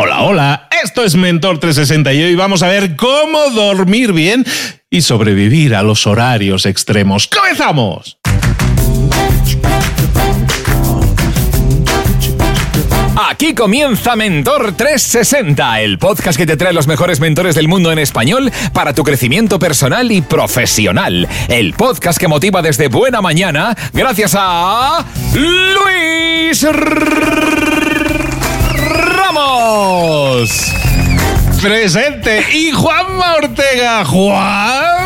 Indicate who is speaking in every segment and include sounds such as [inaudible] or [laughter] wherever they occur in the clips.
Speaker 1: Hola, hola, esto es Mentor 360 y hoy vamos a ver cómo dormir bien y sobrevivir a los horarios extremos. ¡Comenzamos!
Speaker 2: Aquí comienza Mentor 360, el podcast que te trae los mejores mentores del mundo en español para tu crecimiento personal y profesional. El podcast que motiva desde buena mañana gracias a Luis Ramos.
Speaker 1: Presente y Juanma Ortega, juanma.com.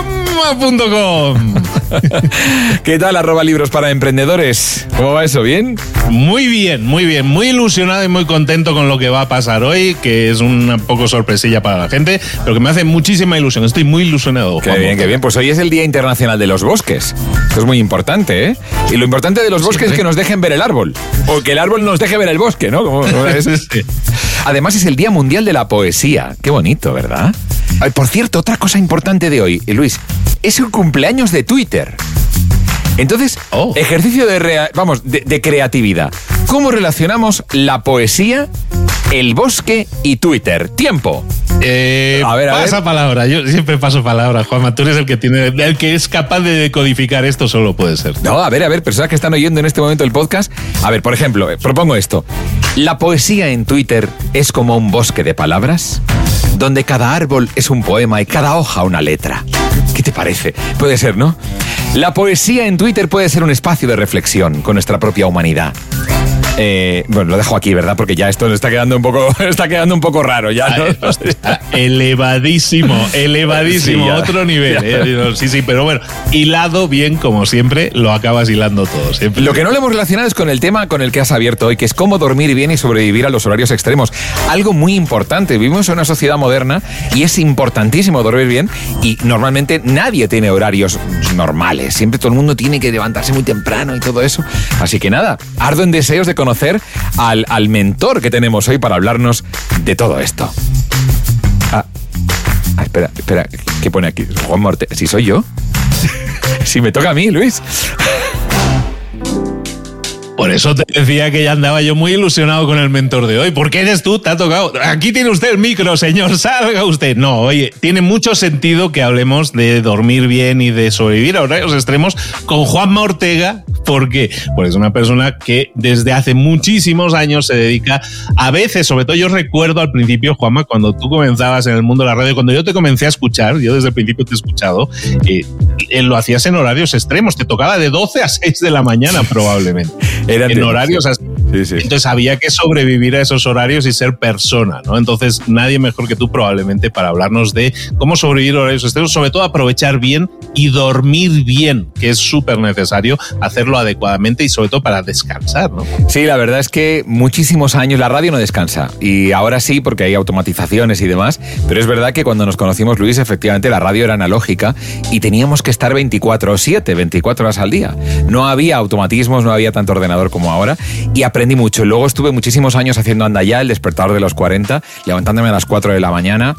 Speaker 2: ¿Qué tal arroba libros para emprendedores? ¿Cómo va eso? ¿Bien?
Speaker 1: Muy bien, muy bien. Muy ilusionado y muy contento con lo que va a pasar hoy, que es un poco sorpresilla para la gente, pero que me hace muchísima ilusión. Estoy muy ilusionado.
Speaker 2: Qué bien, qué bien. Pues hoy es el Día Internacional de los Bosques. Esto es muy importante, ¿eh? Y lo importante de los bosques es que nos dejen ver el árbol. O que el árbol nos deje ver el bosque, ¿no? Como- como es. [laughs] Además es el Día Mundial de la Poesía. Qué bonito, ¿verdad? Ay, por cierto, otra cosa importante de hoy, Luis, es el cumpleaños de Twitter. Entonces,
Speaker 1: Oh.
Speaker 2: ejercicio de, vamos, de, de creatividad. ¿Cómo relacionamos la poesía, el bosque y Twitter? Tiempo.
Speaker 1: Eh,
Speaker 2: A ver, a
Speaker 1: pasa
Speaker 2: ver.
Speaker 1: palabra. Yo siempre paso palabra, Juanma. Tú eres el que tiene, el que es capaz de decodificar esto, solo puede ser.
Speaker 2: No, a ver, a ver, personas que están oyendo en este momento el podcast. A ver, por ejemplo, eh, propongo esto. La poesía en Twitter es como un bosque de palabras, donde cada árbol es un poema y cada hoja una letra. ¿Qué te parece? Puede ser, ¿no? La poesía en Twitter puede ser un espacio de reflexión con nuestra propia humanidad. Eh, bueno, lo dejo aquí, ¿verdad? Porque ya esto está quedando un poco, [laughs] está quedando un poco raro ya, ¿no?
Speaker 1: Ah, elevadísimo, [laughs] elevadísimo,
Speaker 2: Sí, ya.
Speaker 1: otro nivel. Eh. Sí, sí, pero bueno, hilado bien, como siempre, lo acabas hilando todo. Siempre.
Speaker 2: Lo que no le hemos relacionado es con el tema con el que has abierto hoy, que es cómo dormir bien y sobrevivir a los horarios extremos. Algo muy importante. Vivimos en una sociedad moderna y es importantísimo dormir bien y normalmente nadie tiene horarios normales. Siempre todo el mundo tiene que levantarse muy temprano y todo eso. Así que nada, ardo en deseos de conocer al, al mentor que tenemos hoy para hablarnos de todo esto. Ah, ah, espera, espera, ¿qué pone aquí? Juan Morte, ¿si soy yo? [laughs] si me toca a mí, Luis.
Speaker 1: Por eso te decía que ya andaba yo muy ilusionado con el mentor de hoy. porque eres tú? Te ha tocado. Aquí tiene usted el micro, señor. Salga usted. No, oye, tiene mucho sentido que hablemos de dormir bien y de sobrevivir a horarios extremos con Juanma Ortega. ¿Por qué? Pues es una persona que desde hace muchísimos años se dedica a veces, sobre todo yo recuerdo al principio, Juanma, cuando tú comenzabas en el mundo de la radio, cuando yo te comencé a escuchar, yo desde el principio te he escuchado, eh, lo hacías en horarios extremos, te tocaba de 12 a 6 de la mañana probablemente.
Speaker 2: Eran
Speaker 1: en horarios así.
Speaker 2: Sí, sí.
Speaker 1: Entonces había que sobrevivir a esos horarios y ser persona, ¿no? Entonces nadie mejor que tú probablemente para hablarnos de cómo sobrevivir a horarios sobre todo aprovechar bien y dormir bien, que es súper necesario hacerlo adecuadamente y sobre todo para descansar, ¿no?
Speaker 2: Sí, la verdad es que muchísimos años la radio no descansa. Y ahora sí, porque hay automatizaciones y demás. Pero es verdad que cuando nos conocimos, Luis, efectivamente la radio era analógica y teníamos que estar 24 o 7, 24 horas al día. No había automatismos, no había tanto ordenador como ahora. Y aprendí mucho. Luego estuve muchísimos años haciendo anda ya, el despertador de los 40, levantándome a las 4 de la mañana.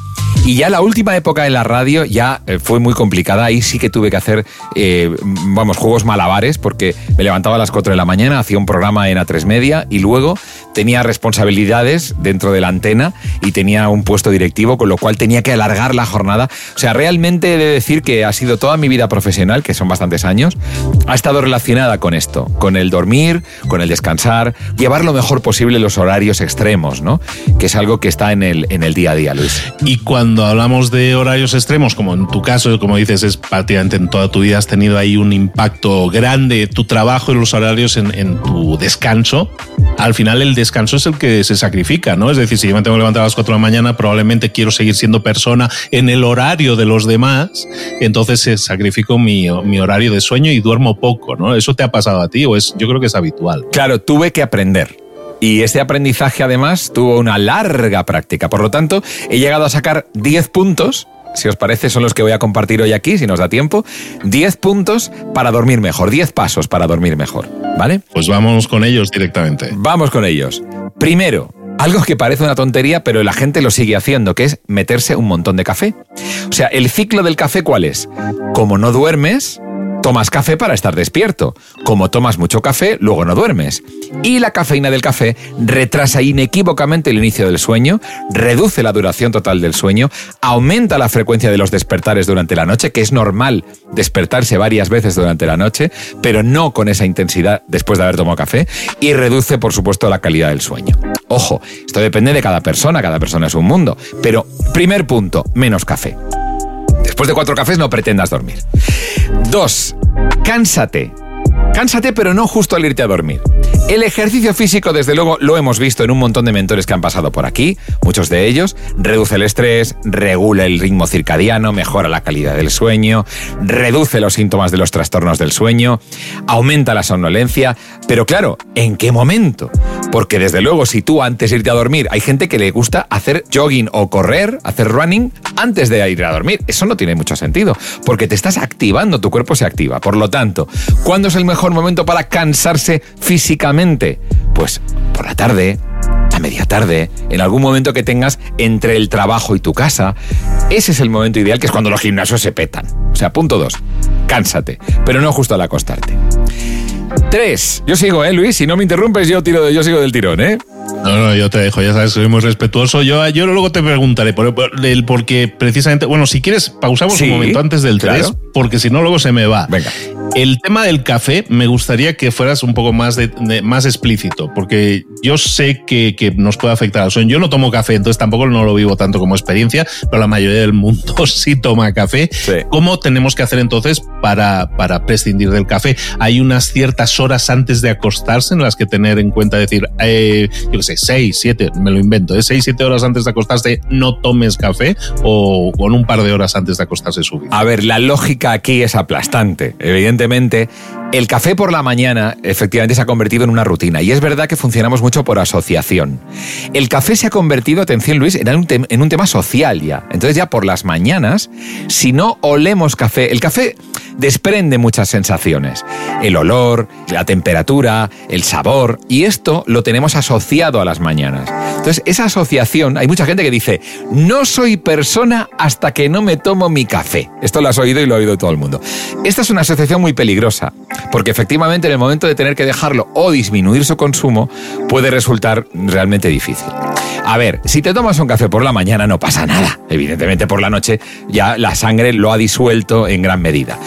Speaker 2: Y ya la última época en la radio ya eh, fue muy complicada. Ahí sí que tuve que hacer, eh, vamos, juegos malabares, porque me levantaba a las 4 de la mañana, hacía un programa en A3 Media y luego tenía responsabilidades dentro de la antena y tenía un puesto directivo, con lo cual tenía que alargar la jornada. O sea, realmente he de decir que ha sido toda mi vida profesional, que son bastantes años, ha estado relacionada con esto, con el dormir, con el descansar, llevar lo mejor posible los horarios extremos, ¿no? Que es algo que está en el, en el día a día, Luis.
Speaker 1: Y cuando hablamos de horarios extremos, como en tu caso, como dices, es prácticamente en toda tu vida has tenido ahí un impacto grande, tu trabajo y los horarios en, en tu descanso, al final el descanso es el que se sacrifica, ¿no? Es decir, si yo me tengo que levantar a las 4 de la mañana, probablemente quiero seguir siendo persona en el horario de los demás, entonces eh, sacrifico mi, mi horario de sueño y duermo poco, ¿no? ¿Eso te ha pasado a ti o es, yo creo que es habitual?
Speaker 2: Claro, tuve que aprender. Y este aprendizaje además tuvo una larga práctica. Por lo tanto, he llegado a sacar 10 puntos. Si os parece, son los que voy a compartir hoy aquí, si nos da tiempo. 10 puntos para dormir mejor, 10 pasos para dormir mejor. ¿Vale?
Speaker 1: Pues vamos con ellos directamente.
Speaker 2: Vamos con ellos. Primero, algo que parece una tontería, pero la gente lo sigue haciendo, que es meterse un montón de café. O sea, el ciclo del café, ¿cuál es? Como no duermes, Tomas café para estar despierto. Como tomas mucho café, luego no duermes. Y la cafeína del café retrasa inequívocamente el inicio del sueño, reduce la duración total del sueño, aumenta la frecuencia de los despertares durante la noche, que es normal despertarse varias veces durante la noche, pero no con esa intensidad después de haber tomado café, y reduce, por supuesto, la calidad del sueño. Ojo, esto depende de cada persona, cada persona es un mundo. Pero, primer punto, menos café. Después de cuatro cafés no pretendas dormir. Dos, cánsate. Cánsate, pero no justo al irte a dormir. El ejercicio físico, desde luego, lo hemos visto en un montón de mentores que han pasado por aquí, muchos de ellos. Reduce el estrés, regula el ritmo circadiano, mejora la calidad del sueño, reduce los síntomas de los trastornos del sueño, aumenta la somnolencia. Pero claro, ¿en qué momento? Porque desde luego, si tú antes de irte a dormir, hay gente que le gusta hacer jogging o correr, hacer running antes de ir a dormir. Eso no tiene mucho sentido, porque te estás activando, tu cuerpo se activa. Por lo tanto, ¿cuándo es el mejor momento para cansarse físicamente? Pues por la tarde, a media tarde, en algún momento que tengas entre el trabajo y tu casa. Ese es el momento ideal, que es cuando los gimnasios se petan. O sea, punto dos, cánsate, pero no justo al acostarte. Tres, yo sigo, ¿eh, Luis? Si no me interrumpes, yo, tiro, yo sigo del tirón, ¿eh?
Speaker 1: No, no, yo te dejo, ya sabes, soy muy respetuoso. Yo, yo luego te preguntaré, por, el, porque precisamente, bueno, si quieres, pausamos un momento antes del 3, porque si no, luego se me va.
Speaker 2: Venga.
Speaker 1: El tema del café, me gustaría que fueras un poco más, de, más explícito, porque yo sé que, que, nos puede afectar al sueño. Yo no tomo café, entonces tampoco no lo vivo tanto como experiencia, pero la mayoría del mundo [laughs] sí toma café. ¿Cómo tenemos que hacer entonces para, para prescindir del café? Hay unas ciertas horas antes de acostarse en las que tener en cuenta, decir, eh, yo qué sé, seis, siete, me lo invento, ¿eh? seis, siete horas antes de acostarse no tomes café o con un par de horas antes de acostarse subir.
Speaker 2: A ver, la lógica aquí es aplastante. Evidentemente, el café por la mañana efectivamente se ha convertido en una rutina y es verdad que funcionamos mucho por asociación. El café se ha convertido, atención Luis, en un, en un tema social ya. Entonces ya por las mañanas, si no olemos café, el café desprende muchas sensaciones. El olor, la temperatura, el sabor, y esto lo tenemos asociado a las mañanas. Entonces, esa asociación, hay mucha gente que dice, no soy persona hasta que no me tomo mi café. Esto lo has oído y lo ha oído todo el mundo. Esta es una asociación muy peligrosa, porque efectivamente en el momento de tener que dejarlo o disminuir su consumo, puede resultar realmente difícil. A ver, si te tomas un café por la mañana no pasa nada. Evidentemente por la noche ya la sangre lo ha disuelto en gran medida.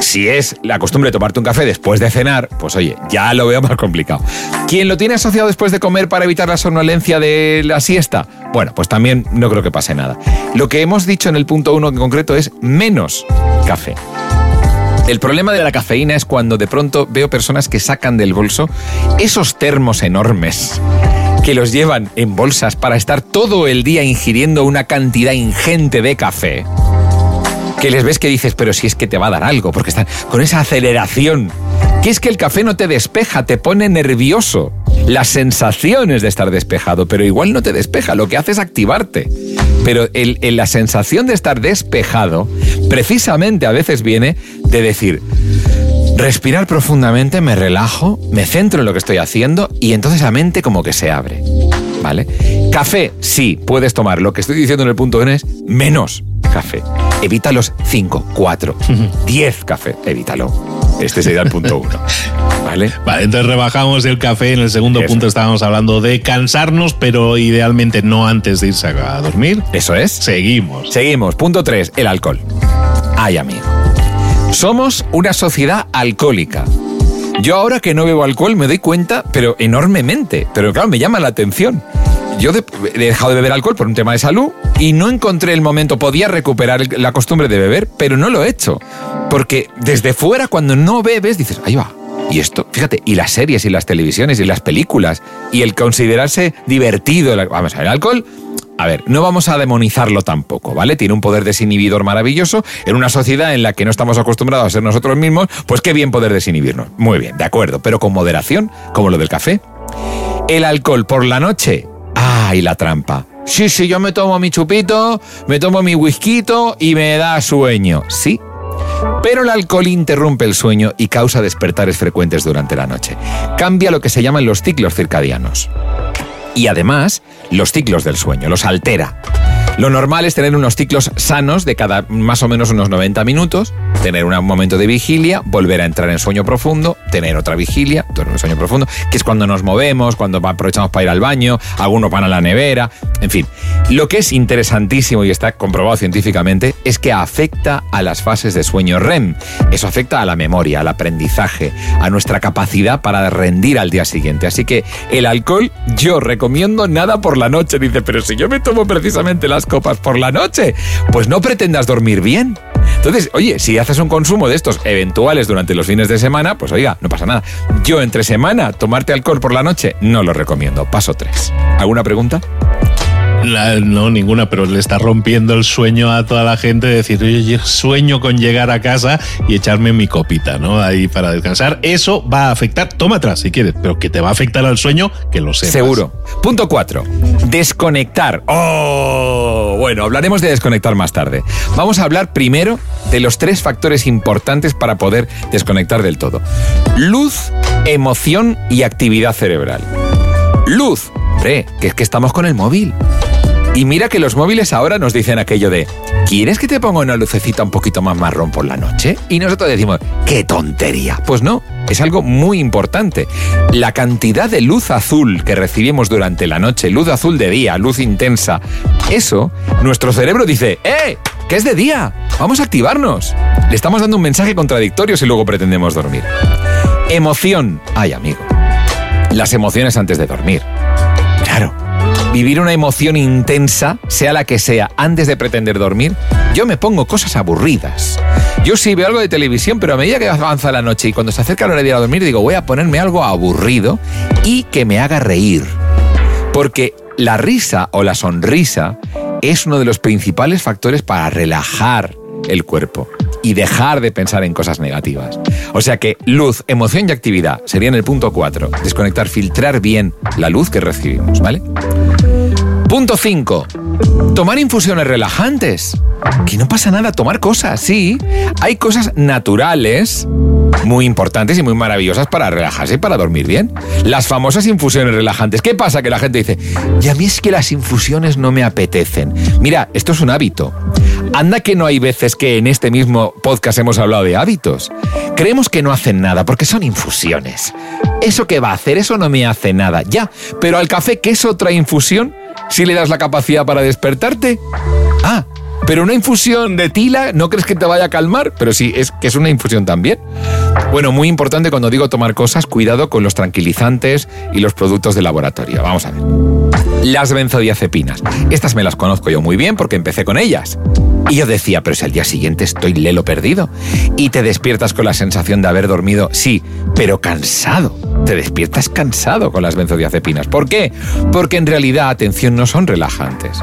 Speaker 2: Si es la costumbre de tomarte un café después de cenar, pues oye, ya lo veo más complicado. ¿Quién lo tiene asociado después de comer para evitar la somnolencia de la siesta? Bueno, pues también no creo que pase nada. Lo que hemos dicho en el punto uno en concreto es menos café. El problema de la cafeína es cuando de pronto veo personas que sacan del bolso esos termos enormes que los llevan en bolsas para estar todo el día ingiriendo una cantidad ingente de café que les ves que dices, pero si es que te va a dar algo, porque están con esa aceleración, que es que el café no te despeja, te pone nervioso. Las sensaciones de estar despejado, pero igual no te despeja, lo que hace es activarte. Pero la sensación de estar despejado, precisamente a veces viene de decir, respirar profundamente, me relajo, me centro en lo que estoy haciendo y entonces la mente como que se abre. ¿Vale? Café, sí, puedes tomar. Lo que estoy diciendo en el punto N es menos café. Evita los 5, 4, 10 café. Evítalo. Este sería el punto 1. [laughs] ¿Vale?
Speaker 1: Vale, entonces rebajamos el café. En el segundo punto estábamos hablando de cansarnos, pero idealmente no antes de irse a dormir.
Speaker 2: Eso es.
Speaker 1: Seguimos.
Speaker 2: Seguimos. Punto 3, el alcohol. Ay, amigo. Somos una sociedad alcohólica. Yo ahora que no bebo alcohol me doy cuenta, pero enormemente. Pero claro, me llama la atención yo he dejado de beber alcohol por un tema de salud y no encontré el momento, podía recuperar la costumbre de beber, pero no lo he hecho. Porque desde fuera, cuando no bebes, dices, ahí va. Y esto, fíjate, y las series y las televisiones y las películas y el considerarse divertido, vamos a ver, el alcohol, a ver, no vamos a demonizarlo tampoco, ¿vale? Tiene un poder desinhibidor maravilloso en una sociedad en la que no estamos acostumbrados a ser nosotros mismos, pues qué bien poder desinhibirnos. Muy bien, de acuerdo, pero con moderación, como lo del café. El alcohol por la noche ¡Ay, la trampa! Sí, sí, yo me tomo mi chupito, me tomo mi whisky y me da sueño. Sí, pero el alcohol interrumpe el sueño y causa despertares frecuentes durante la noche. Cambia lo que se llaman los ciclos circadianos. Y además, los ciclos del sueño, los altera. Lo normal es tener unos ciclos sanos de cada más o menos unos 90 minutos, tener un momento de vigilia, volver a entrar en sueño profundo, tener otra vigilia, duerme en sueño profundo, que es cuando nos movemos, cuando aprovechamos para ir al baño, algunos van a la nevera, en fin. Lo que es interesantísimo y está comprobado científicamente es que afecta a las fases de sueño REM. Eso afecta a la memoria, al aprendizaje, a nuestra capacidad para rendir al día siguiente. Así que el alcohol yo recomiendo nada por la noche. Dice, pero si yo me tomo precisamente las copas por la noche, pues no pretendas dormir bien. Entonces, oye, si haces un consumo de estos eventuales durante los fines de semana, pues oiga, no pasa nada. Yo entre semana, tomarte alcohol por la noche, no lo recomiendo. Paso 3. ¿Alguna pregunta?
Speaker 1: No, ninguna, pero le está rompiendo el sueño a toda la gente de decir, oye, sueño con llegar a casa y echarme mi copita, ¿no? Ahí para descansar. Eso va a afectar, toma atrás si quieres, pero que te va a afectar al sueño, que lo sé.
Speaker 2: Seguro. Punto 4. Desconectar. Oh, bueno, hablaremos de desconectar más tarde. Vamos a hablar primero de los tres factores importantes para poder desconectar del todo. Luz, emoción y actividad cerebral. Luz, hombre, que es que estamos con el móvil. Y mira que los móviles ahora nos dicen aquello de, ¿quieres que te ponga una lucecita un poquito más marrón por la noche? Y nosotros decimos, ¡qué tontería! Pues no, es algo muy importante. La cantidad de luz azul que recibimos durante la noche, luz azul de día, luz intensa, eso, nuestro cerebro dice, ¡eh! Que es de día, vamos a activarnos. Le estamos dando un mensaje contradictorio si luego pretendemos dormir. Emoción. Ay, amigo. Las emociones antes de dormir. Claro vivir una emoción intensa, sea la que sea, antes de pretender dormir, yo me pongo cosas aburridas. Yo sí veo algo de televisión, pero a medida que avanza la noche y cuando se acerca la hora de ir a dormir, digo, voy a ponerme algo aburrido y que me haga reír. Porque la risa o la sonrisa es uno de los principales factores para relajar el cuerpo y dejar de pensar en cosas negativas. O sea que luz, emoción y actividad serían el punto 4. Desconectar, filtrar bien la luz que recibimos, ¿vale? Punto 5. Tomar infusiones relajantes. Que no pasa nada, tomar cosas, sí. Hay cosas naturales muy importantes y muy maravillosas para relajarse y para dormir bien. Las famosas infusiones relajantes. ¿Qué pasa? Que la gente dice, y a mí es que las infusiones no me apetecen. Mira, esto es un hábito. Anda que no hay veces que en este mismo podcast hemos hablado de hábitos. Creemos que no hacen nada porque son infusiones. ¿Eso qué va a hacer? Eso no me hace nada. Ya, pero al café, ¿qué es otra infusión? Si le das la capacidad para despertarte. Ah, pero una infusión de tila, ¿no crees que te vaya a calmar? Pero sí, es que es una infusión también. Bueno, muy importante cuando digo tomar cosas, cuidado con los tranquilizantes y los productos de laboratorio. Vamos a ver. Las benzodiazepinas. Estas me las conozco yo muy bien porque empecé con ellas. Y yo decía, pero si al día siguiente estoy lelo perdido. Y te despiertas con la sensación de haber dormido, sí, pero cansado. Te despiertas cansado con las benzodiazepinas. ¿Por qué? Porque en realidad, atención, no son relajantes.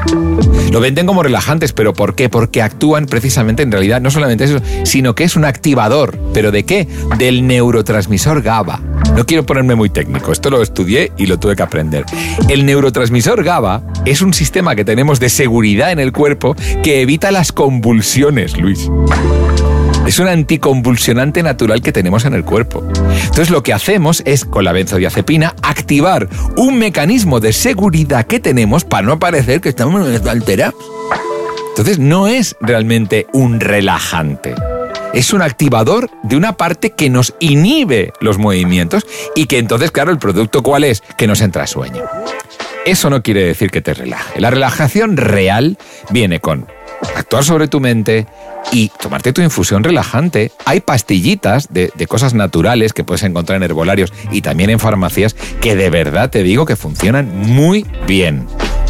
Speaker 2: Lo venden como relajantes, pero ¿por qué? Porque actúan precisamente en realidad, no solamente eso, sino que es un activador. ¿Pero de qué? Del neurotransmisor GABA. No quiero ponerme muy técnico, esto lo estudié y lo tuve que aprender. El neurotransmisor GABA es un sistema que tenemos de seguridad en el cuerpo que evita las convulsiones, Luis. Es un anticonvulsionante natural que tenemos en el cuerpo. Entonces lo que hacemos es, con la benzodiazepina, activar un mecanismo de seguridad que tenemos para no parecer que estamos alterados. Entonces no es realmente un relajante. Es un activador de una parte que nos inhibe los movimientos y que entonces, claro, el producto cuál es? Que nos entra sueño. Eso no quiere decir que te relaje. La relajación real viene con actuar sobre tu mente y tomarte tu infusión relajante. Hay pastillitas de, cosas naturales que puedes encontrar en herbolarios y también en farmacias que de verdad te digo que funcionan muy bien.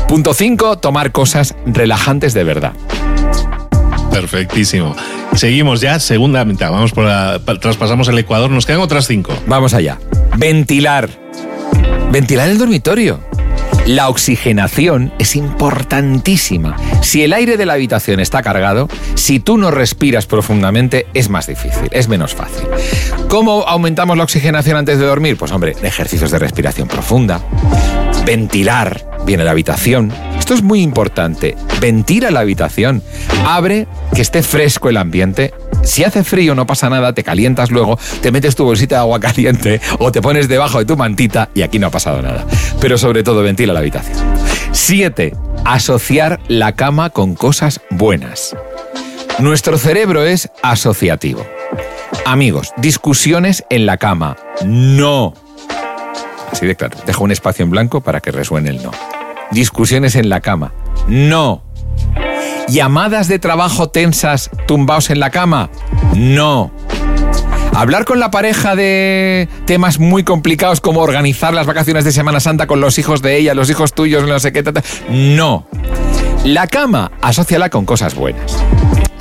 Speaker 2: Punto 5, tomar cosas relajantes de verdad.
Speaker 1: Perfectísimo. Seguimos ya, segunda mitad. Vamos por la, traspasamos el Ecuador, nos quedan otras cinco.
Speaker 2: Vamos allá. Ventilar. Ventilar el dormitorio. La oxigenación es importantísima. Si el aire de la habitación está cargado, si tú no respiras profundamente, es más difícil, es menos fácil. ¿Cómo aumentamos la oxigenación antes de dormir? Pues hombre, ejercicios de respiración profunda, ventilar bien la habitación. Esto es muy importante. Ventila la habitación. Abre que esté fresco el ambiente si hace frío no pasa nada, te calientas luego, te metes tu bolsita de agua caliente o te pones debajo de tu mantita y aquí no ha pasado nada. Pero sobre todo ventila la habitación. 7. Asociar la cama con cosas buenas. Nuestro cerebro es asociativo. Amigos, discusiones en la cama. No. Así de claro. Dejo un espacio en blanco para que resuene el no. Discusiones en la cama. No. Llamadas de trabajo tensas tumbaos en la cama. No. Hablar con la pareja de temas muy complicados como organizar las vacaciones de Semana Santa con los hijos de ella, los hijos tuyos, no sé qué. No. La cama, asóciala con cosas buenas.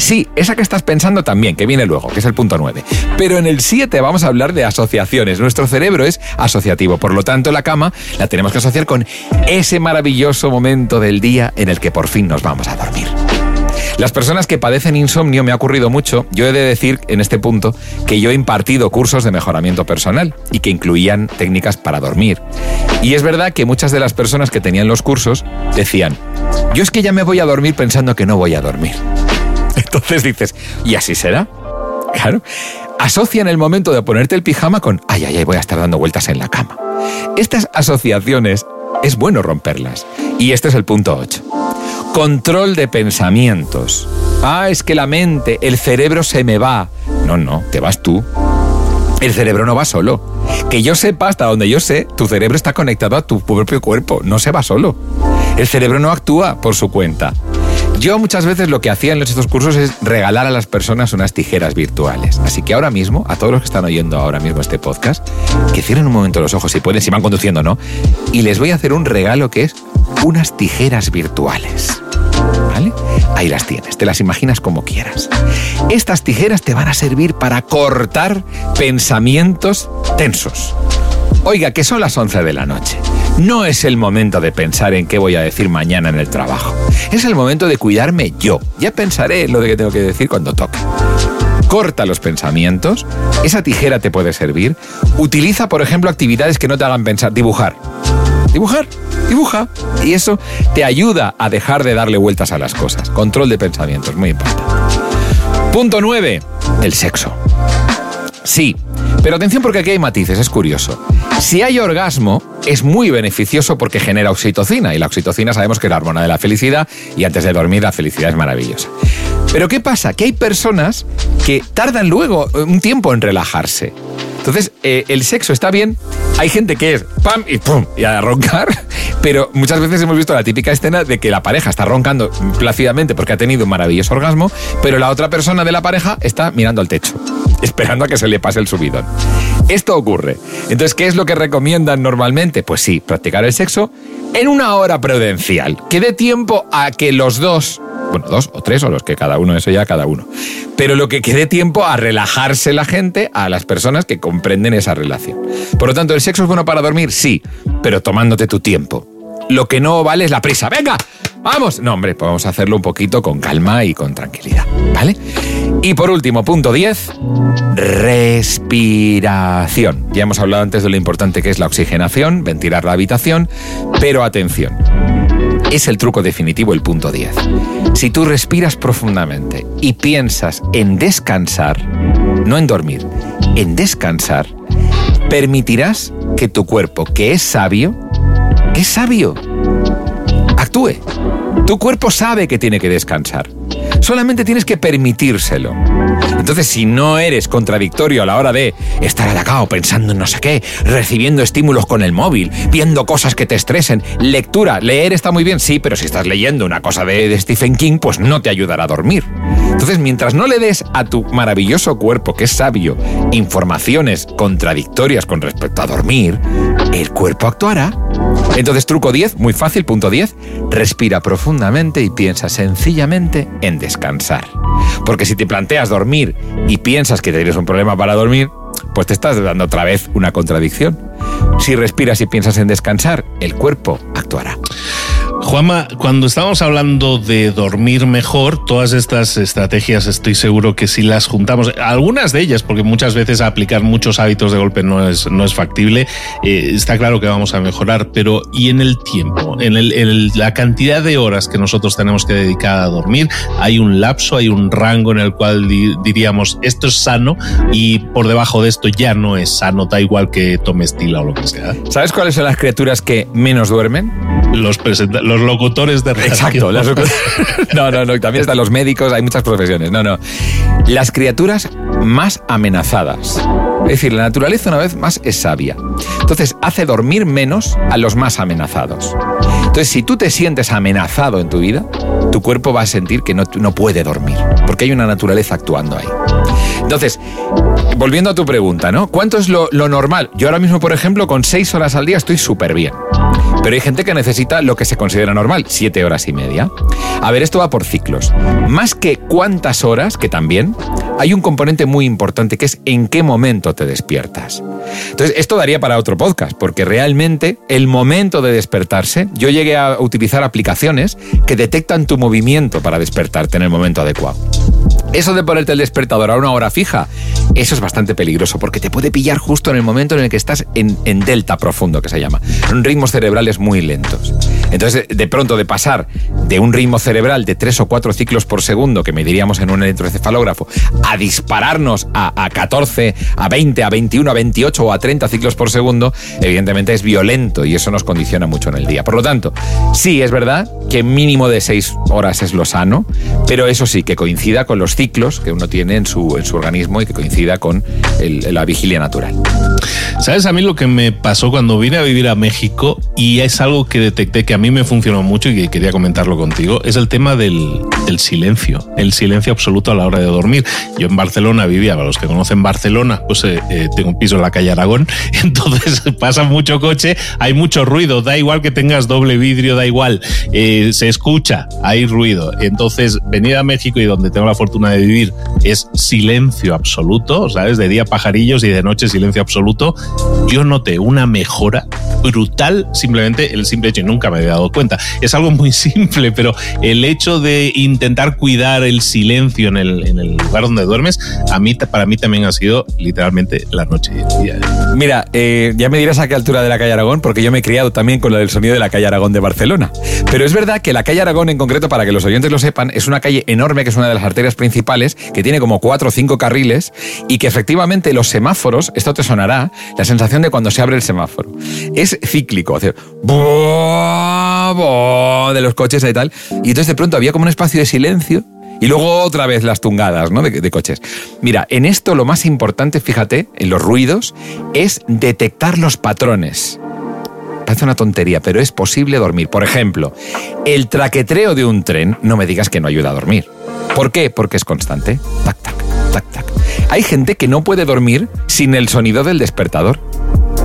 Speaker 2: Sí, esa que estás pensando también, que viene luego, que es el punto 9. Pero en el 7 vamos a hablar de asociaciones. Nuestro cerebro es asociativo, por lo tanto la cama la tenemos que asociar con ese maravilloso momento del día en el que por fin nos vamos a dormir. Las personas que padecen insomnio me ha ocurrido mucho. Yo he de decir en este punto que yo he impartido cursos de mejoramiento personal y que incluían técnicas para dormir. Y es verdad que muchas de las personas que tenían los cursos decían, yo es que ya me voy a dormir pensando que no voy a dormir. [laughs] Entonces dices, ¿y así será? Claro. Asocian el momento de ponerte el pijama con, ay, ay, ay, voy a estar dando vueltas en la cama. Estas asociaciones es bueno romperlas. Y este es el punto 8. Control de pensamientos. Ah, es que la mente, el cerebro se me va. No, no, te vas tú. El cerebro no va solo. Que yo sepa, hasta donde yo sé, tu cerebro está conectado a tu propio cuerpo, no se va solo. El cerebro no actúa por su cuenta. Yo muchas veces lo que hacía en estos cursos es regalar a las personas unas tijeras virtuales. Así que ahora mismo, a todos los que están oyendo ahora mismo este podcast, que cierren un momento los ojos si pueden, si van conduciendo no, y les voy a hacer un regalo que es unas tijeras virtuales. Ahí las tienes, te las imaginas como quieras. Estas tijeras te van a servir para cortar pensamientos tensos. Oiga, que son las 11 de la noche. No es el momento de pensar en qué voy a decir mañana en el trabajo. Es el momento de cuidarme yo. Ya pensaré lo de que tengo que decir cuando toque corta los pensamientos, esa tijera te puede servir. Utiliza, por ejemplo, actividades que no te hagan pensar, dibujar. Dibujar, dibuja. Y eso te ayuda a dejar de darle vueltas a las cosas. Control de pensamientos, muy importante. Punto 9. El sexo. Sí, pero atención porque aquí hay matices, es curioso. Si hay orgasmo, es muy beneficioso porque genera oxitocina y la oxitocina sabemos que es la hormona de la felicidad y antes de dormir la felicidad es maravillosa. Pero ¿qué pasa? Que hay personas que tardan luego un tiempo en relajarse. Entonces, eh, el sexo está bien. Hay gente que es pam y pum y a roncar, [laughs] pero muchas veces hemos visto la típica escena de que la pareja está roncando plácidamente porque ha tenido un maravilloso orgasmo, pero la otra persona de la pareja está mirando al techo, [laughs] esperando a que se le pase el subidón. Esto ocurre. Entonces, ¿qué es lo que recomiendan normalmente? Pues sí, practicar el sexo en una hora prudencial, que dé tiempo a que los dos bueno, dos o tres o los que cada uno, eso ya cada uno. Pero lo que quede tiempo a relajarse la gente, a las personas que comprenden esa relación. Por lo tanto, ¿el sexo es bueno para dormir? Sí, pero tomándote tu tiempo. Lo que no vale es la prisa. ¡Venga! ¡Vamos! No, hombre, pues vamos a hacerlo un poquito con calma y con tranquilidad. ¿Vale? Y por último, punto 10, respiración. Ya hemos hablado antes de lo importante que es la oxigenación, ventilar la habitación, pero atención es el truco definitivo, el punto 10. Si tú respiras profundamente y piensas en descansar, no en dormir, en descansar, permitirás que tu cuerpo, que es sabio, que es sabio, actúe. Tu cuerpo sabe que tiene que descansar. Solamente tienes que permitírselo. Entonces, si no eres contradictorio a la hora de estar atacado pensando en no sé qué, recibiendo estímulos con el móvil, viendo cosas que te estresen, lectura, leer está muy bien, sí, pero si estás leyendo una cosa de, de Stephen King, pues no te ayudará a dormir. Entonces, mientras no le des a tu maravilloso cuerpo, que es sabio, informaciones contradictorias con respecto a dormir, el cuerpo actuará. Entonces, truco 10, muy fácil, punto 10, respira profundamente y piensa sencillamente en descansar. Porque si te planteas dormir y piensas que tienes un problema para dormir, pues te estás dando otra vez una contradicción. Si respiras y piensas en descansar, el cuerpo actuará.
Speaker 1: Juanma, cuando estamos hablando de dormir mejor, todas estas estrategias estoy seguro que si las juntamos, algunas de ellas, porque muchas veces aplicar muchos hábitos de golpe no es, no es factible, eh, está claro que vamos a mejorar, pero ¿y en el tiempo? En, el, la cantidad de horas que nosotros tenemos que dedicar a dormir, hay un lapso, hay un rango en el cual diríamos esto es sano y por debajo de esto ya no es sano, da igual que tome estilo o lo que sea.
Speaker 2: ¿Sabes cuáles son las criaturas que menos duermen?
Speaker 1: los, los locutores de radio.
Speaker 2: Exacto. [laughs] no, no, no. También están los médicos, hay muchas profesiones. No, no. Las criaturas más amenazadas. Es decir, la naturaleza una vez más es sabia. Entonces hace dormir menos a los más amenazados. Entonces, si tú te sientes amenazado en tu vida, tu cuerpo va a sentir que no, no puede dormir, porque hay una naturaleza actuando ahí. Entonces, volviendo a tu pregunta, ¿no? ¿Cuánto es lo, lo normal? Yo ahora mismo, por ejemplo, con seis horas al día estoy súper bien. Pero hay gente que necesita lo que se considera normal, siete horas y media. A ver, esto va por ciclos. Más que cuántas horas, que también, hay un componente muy importante que es en qué momento te despiertas. Entonces, esto daría para otro podcast, porque realmente el momento de despertarse, yo llegué a utilizar aplicaciones que detectan tu movimiento para despertarte en el momento adecuado. Eso de ponerte el despertador a una hora fija, eso es bastante peligroso porque te puede pillar justo en el momento en el que estás en, delta profundo, que se llama. Son ritmos cerebrales muy lentos. Entonces, de pronto, de pasar de un ritmo cerebral de 3 o 4 ciclos por segundo, que mediríamos en un electroencefalógrafo, a dispararnos a, a 14, a 20, a 21, a 28 o a 30 ciclos por segundo, evidentemente es violento y eso nos condiciona mucho en el día. Por lo tanto, sí, es verdad que mínimo de 6 horas es lo sano, pero eso sí, que coincida con los ciclos que uno tiene en su, en su organismo y que coincida con la vigilia natural.
Speaker 1: ¿Sabes a mí lo que me pasó cuando vine a vivir a México y es algo que detecté que a mí me funcionó mucho y que quería comentarlo contigo? Es el tema del, silencio, el silencio absoluto a la hora de dormir. Yo en Barcelona vivía, para los que conocen Barcelona, pues eh, eh, tengo un piso en la calle Aragón, [laughs] entonces [laughs] pasa mucho coche, hay mucho ruido, da igual que tengas doble vidrio, da igual, eh, se escucha, hay ruido. Entonces, venir a México y donde tengo la fortuna de vivir es silencio absoluto, ¿sabes? De día pajarillos y de noche silencio absoluto. Yo noté una mejora brutal, simplemente el simple hecho, y nunca me había dado cuenta. Es algo muy [laughs] simple, pero el hecho de intentar cuidar el silencio en el, en el lugar donde duermes, a mí, para mí también ha sido literalmente la noche y el día.
Speaker 2: Mira, eh, ya me dirás a qué altura de la calle Aragón, porque yo me he criado también con lo del sonido de la calle Aragón de Barcelona. Pero es verdad que la calle Aragón en concreto, para que los oyentes lo sepan, es una calle enorme que es una de las arterias principales, que tiene como cuatro o cinco carriles y que efectivamente los semáforos, esto te sonará, la sensación de cuando se abre el semáforo. Es cíclico, hace de los coches y tal. Y entonces de pronto había como un espacio de silencio y luego otra vez las tungadas ¿no? de, coches. Mira, en esto lo más importante, fíjate, en los ruidos, es detectar los patrones. Parece una tontería, pero es posible dormir. Por ejemplo, el traquetreo de un tren, no me digas que no ayuda a dormir. ¿Por qué? Porque es constante. Tac, tac, tac, tac. Hay gente que no puede dormir sin el sonido del despertador.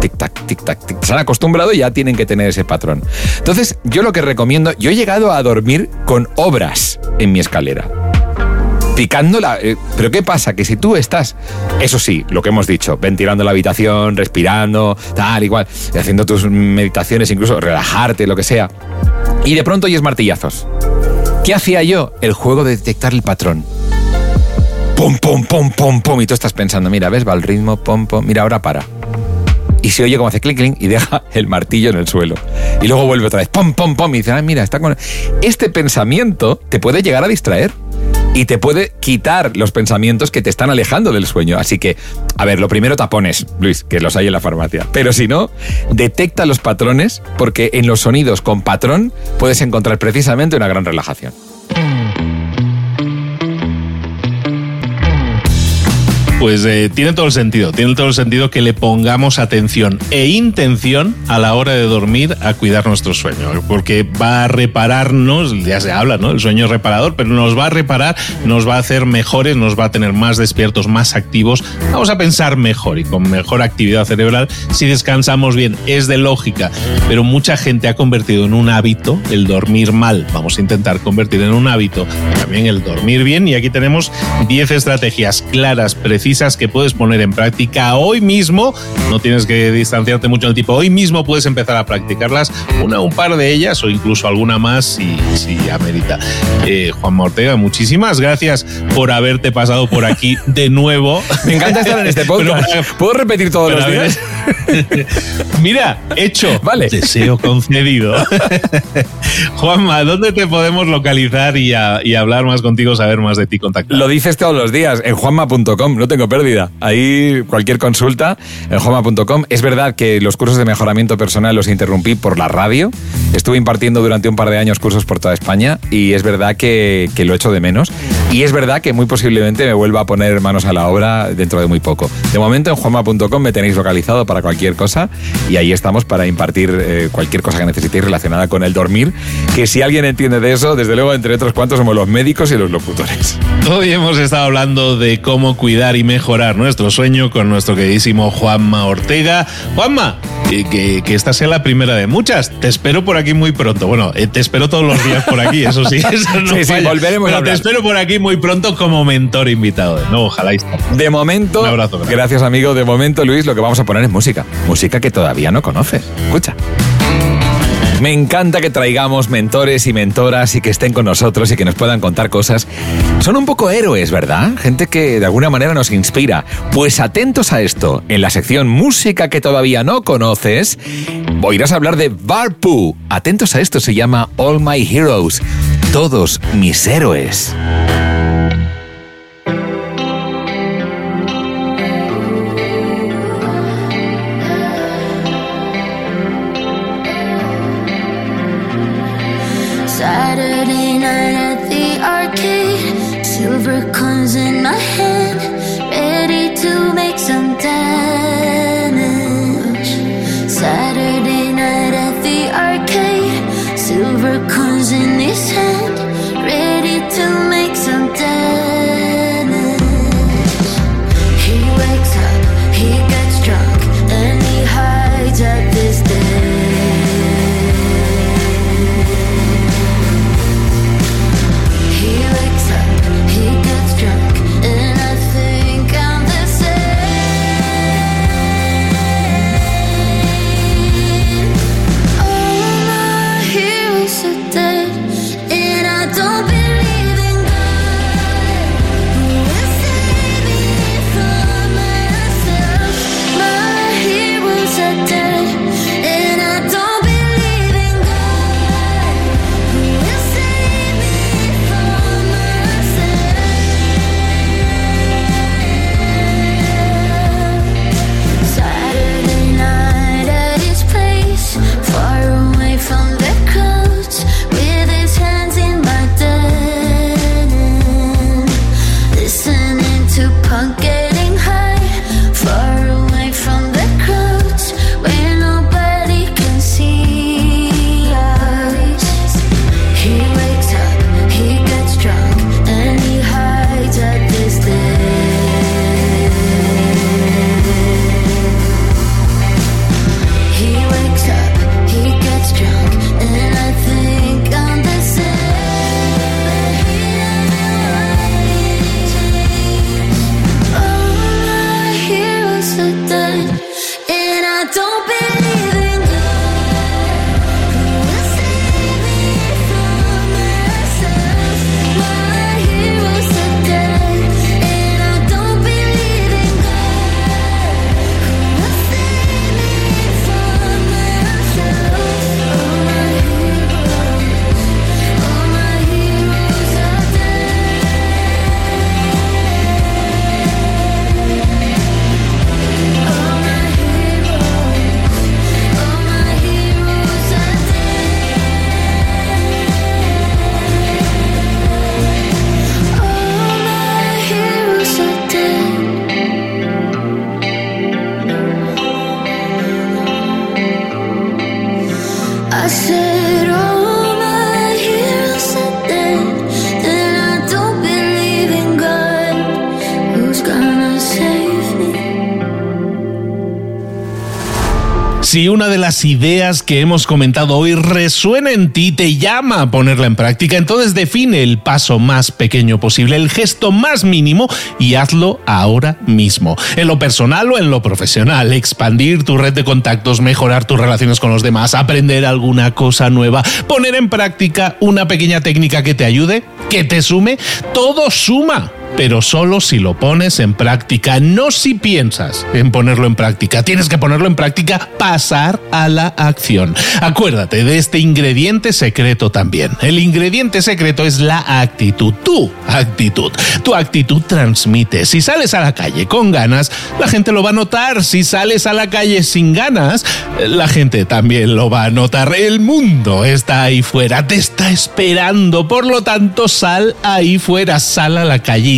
Speaker 2: Tic tac, tic tac, tic. Se han acostumbrado y ya tienen que tener ese patrón. Entonces, yo lo que recomiendo, yo he llegado a dormir con obras en mi escalera picándola. Eh, pero ¿qué pasa? Que si tú estás, eso sí, lo que hemos dicho, ventilando la habitación, respirando, tal, igual, haciendo tus meditaciones, incluso relajarte, lo que sea, y de pronto oyes martillazos. ¿Qué hacía yo? El juego de detectar el patrón. Pum, pum, pum, pum, pum. Y tú estás pensando, mira, ves, va el ritmo, pum, pum. Mira, ahora para. Y se oye como hace clink, clink y deja el martillo en el suelo. Y luego vuelve otra vez, pum, pum, pum. Y dice, ah, mira, está con. Este pensamiento te puede llegar a distraer y te puede quitar los pensamientos que te están alejando del sueño. Así que, a ver, lo primero tapones, Luis, que los hay en la farmacia. Pero si no, detecta los patrones porque en los sonidos con patrón puedes encontrar precisamente una gran relajación.
Speaker 1: Pues eh, tiene todo el sentido, tiene todo el sentido que le pongamos atención e intención a la hora de dormir a cuidar nuestro sueño, porque va a repararnos, ya se habla, ¿no? El sueño reparador, pero nos va a reparar, nos va a hacer mejores, nos va a tener más despiertos, más activos, vamos a pensar mejor y con mejor actividad cerebral si descansamos bien. Es de lógica, pero mucha gente ha convertido en un hábito el dormir mal. Vamos a intentar convertir en un hábito también el dormir bien y aquí tenemos 10 estrategias claras, precisas, que puedes poner en práctica hoy mismo. No tienes que distanciarte mucho del tipo. Hoy mismo puedes empezar a practicarlas, una, un par de ellas o incluso alguna más si, si amerita. Eh, Juan Ortega, muchísimas gracias por haberte pasado por aquí [laughs] de nuevo.
Speaker 2: Me encanta estar en este [laughs] podcast. ¿Puedo repetir todos los días? [laughs]
Speaker 1: Mira, hecho.
Speaker 2: Vale.
Speaker 1: Deseo concedido. Juanma, ¿dónde te podemos localizar y, y, hablar más contigo, saber más de ti, contactar?
Speaker 2: Lo dices todos los días en juanma.com. No tengo
Speaker 3: pérdida. Ahí cualquier consulta en homa.com. Es verdad que los cursos de mejoramiento personal los interrumpí por la radio. Estuve impartiendo durante un par de años cursos por toda España y es verdad que, que lo echo de menos. Y es verdad que muy posiblemente me vuelva a poner manos a la obra dentro de muy poco. De momento en homa.com me tenéis localizado para cualquier cosa y ahí estamos para impartir eh, cualquier cosa que necesitéis relacionada con el dormir. Que si alguien entiende de eso, desde luego entre otros cuantos somos los médicos y los locutores.
Speaker 1: Hoy hemos estado hablando de cómo cuidar y mejorar nuestro sueño con nuestro queridísimo Juanma Ortega. Juanma, que, que, esta sea la primera de muchas. Te espero por aquí muy pronto. Bueno, eh, te espero todos los días por aquí, eso sí. [laughs]
Speaker 3: sí, sí, volveremos
Speaker 1: Pero te espero por aquí muy pronto como mentor invitado. No, ojalá.
Speaker 3: De momento, Un abrazo, gracias amigo. De momento, Luis, lo que vamos a poner es música. Música que todavía no conoces. Escucha. Me encanta que traigamos mentores y mentoras y que estén con nosotros y que nos puedan contar cosas. Son un poco héroes, ¿verdad? Gente que de alguna manera nos inspira. Pues atentos a esto. En la sección Música que todavía no conoces, oirás hablar de Barpu. Atentos a esto, se llama All My Heroes. Todos mis héroes.
Speaker 1: Si una de las ideas que hemos comentado hoy resuena en ti, te llama a ponerla en práctica, entonces define el paso más pequeño posible, el gesto más mínimo y hazlo ahora mismo. En lo personal o en lo profesional, expandir tu red de contactos, mejorar tus relaciones con los demás, aprender alguna cosa nueva, poner en práctica una pequeña técnica que te ayude, que te sume, todo suma. Pero solo si lo pones en práctica, no si piensas en ponerlo en práctica. Tienes que ponerlo en práctica, pasar a la acción. Acuérdate de este ingrediente secreto también. El ingrediente secreto es la actitud, tu actitud. Tu actitud transmite. Si sales a la calle con ganas, la gente lo va a notar. Si sales a la calle sin ganas, la gente también lo va a notar. El mundo está ahí fuera, te está esperando. Por lo tanto, sal ahí fuera, sal a la calle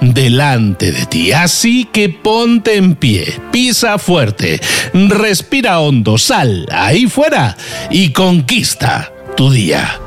Speaker 1: delante de ti. Así que ponte en pie, pisa fuerte, respira hondo, sal ahí fuera y conquista tu día.